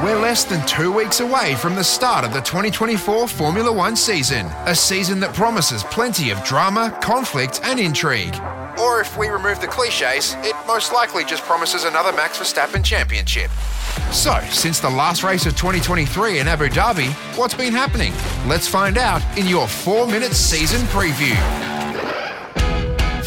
We're less than two weeks away from the start of the 2024 Formula One season, a season that promises plenty of drama, conflict, and intrigue. Or if we remove the cliches, it most likely just promises another Max Verstappen championship. So, since the last race of 2023 in Abu Dhabi, what's been happening? Let's find out in your four minute season preview.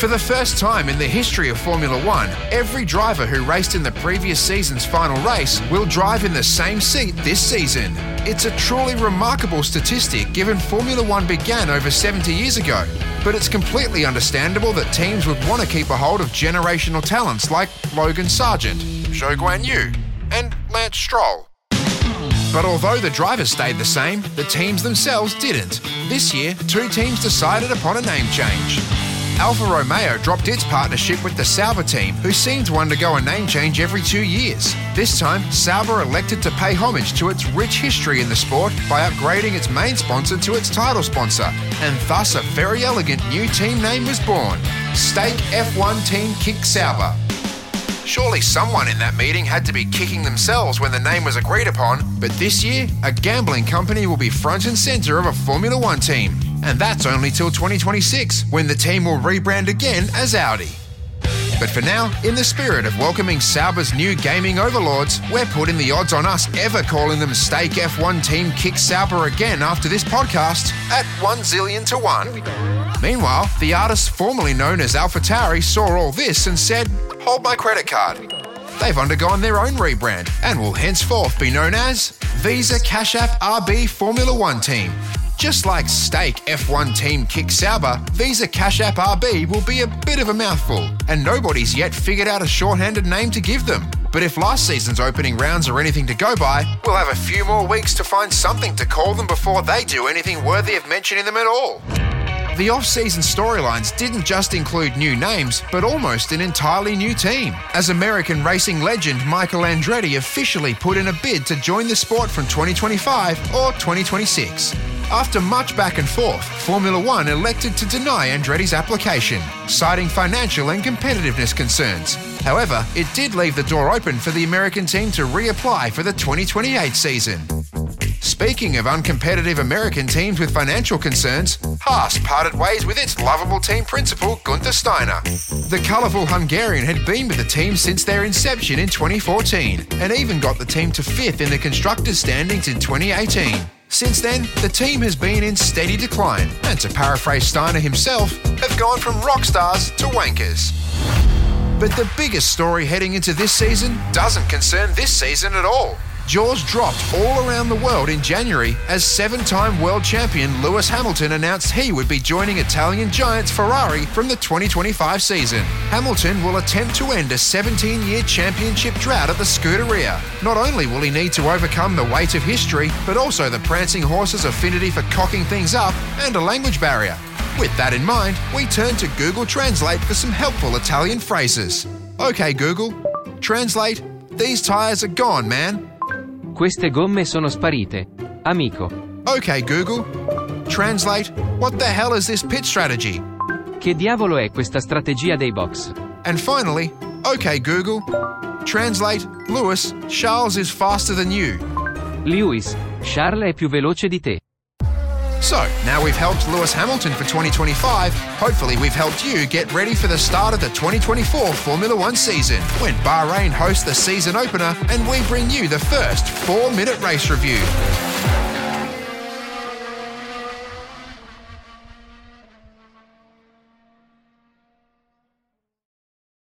For the first time in the history of Formula One, every driver who raced in the previous season's final race will drive in the same seat this season. It's a truly remarkable statistic given Formula One began over 70 years ago, but it's completely understandable that teams would want to keep a hold of generational talents like Logan Sargent, Zhou Guan Yu, and Lance Stroll. But although the drivers stayed the same, the teams themselves didn't. This year, two teams decided upon a name change. Alfa Romeo dropped its partnership with the Sauber team, who seem to undergo a name change every two years. This time, Sauber elected to pay homage to its rich history in the sport by upgrading its main sponsor to its title sponsor, and thus a very elegant new team name was born Stake F1 Team Kick Sauber. Surely someone in that meeting had to be kicking themselves when the name was agreed upon, but this year, a gambling company will be front and centre of a Formula One team. And that's only till 2026, when the team will rebrand again as Audi. But for now, in the spirit of welcoming Sauber's new gaming overlords, we're putting the odds on us ever calling them Stake F1 Team Kick Sauber again after this podcast at 1 zillion to 1. Meanwhile, the artist formerly known as AlphaTauri saw all this and said, Hold my credit card. They've undergone their own rebrand and will henceforth be known as Visa Cash App RB Formula One Team. Just like Stake F1 Team Kick Sauber, Visa Cash App RB will be a bit of a mouthful, and nobody's yet figured out a shorthanded name to give them. But if last season's opening rounds are anything to go by, we'll have a few more weeks to find something to call them before they do anything worthy of mentioning them at all. The off season storylines didn't just include new names, but almost an entirely new team, as American racing legend Michael Andretti officially put in a bid to join the sport from 2025 or 2026. After much back and forth, Formula One elected to deny Andretti's application, citing financial and competitiveness concerns. However, it did leave the door open for the American team to reapply for the 2028 season. Speaking of uncompetitive American teams with financial concerns, Haas parted ways with its lovable team principal Gunther Steiner. The colourful Hungarian had been with the team since their inception in 2014 and even got the team to fifth in the constructors' standings in 2018. Since then, the team has been in steady decline, and to paraphrase Steiner himself, have gone from rock stars to wankers. But the biggest story heading into this season doesn't concern this season at all. Jaws dropped all around the world in January as seven time world champion Lewis Hamilton announced he would be joining Italian giants Ferrari from the 2025 season. Hamilton will attempt to end a 17 year championship drought at the Scuderia. Not only will he need to overcome the weight of history, but also the prancing horse's affinity for cocking things up and a language barrier. With that in mind, we turn to Google Translate for some helpful Italian phrases. Okay, Google, translate, these tyres are gone, man. Queste gomme sono sparite. Amico. Okay, Google. Translate, what the hell is this pit strategy? Che diavolo è questa strategia dei box? And finally, okay, Google. Translate, Lewis, Charles is faster than you. Lewis, Charles è più veloce di te. So, now we've helped Lewis Hamilton for 2025, hopefully we've helped you get ready for the start of the 2024 Formula One season, when Bahrain hosts the season opener and we bring you the first four minute race review.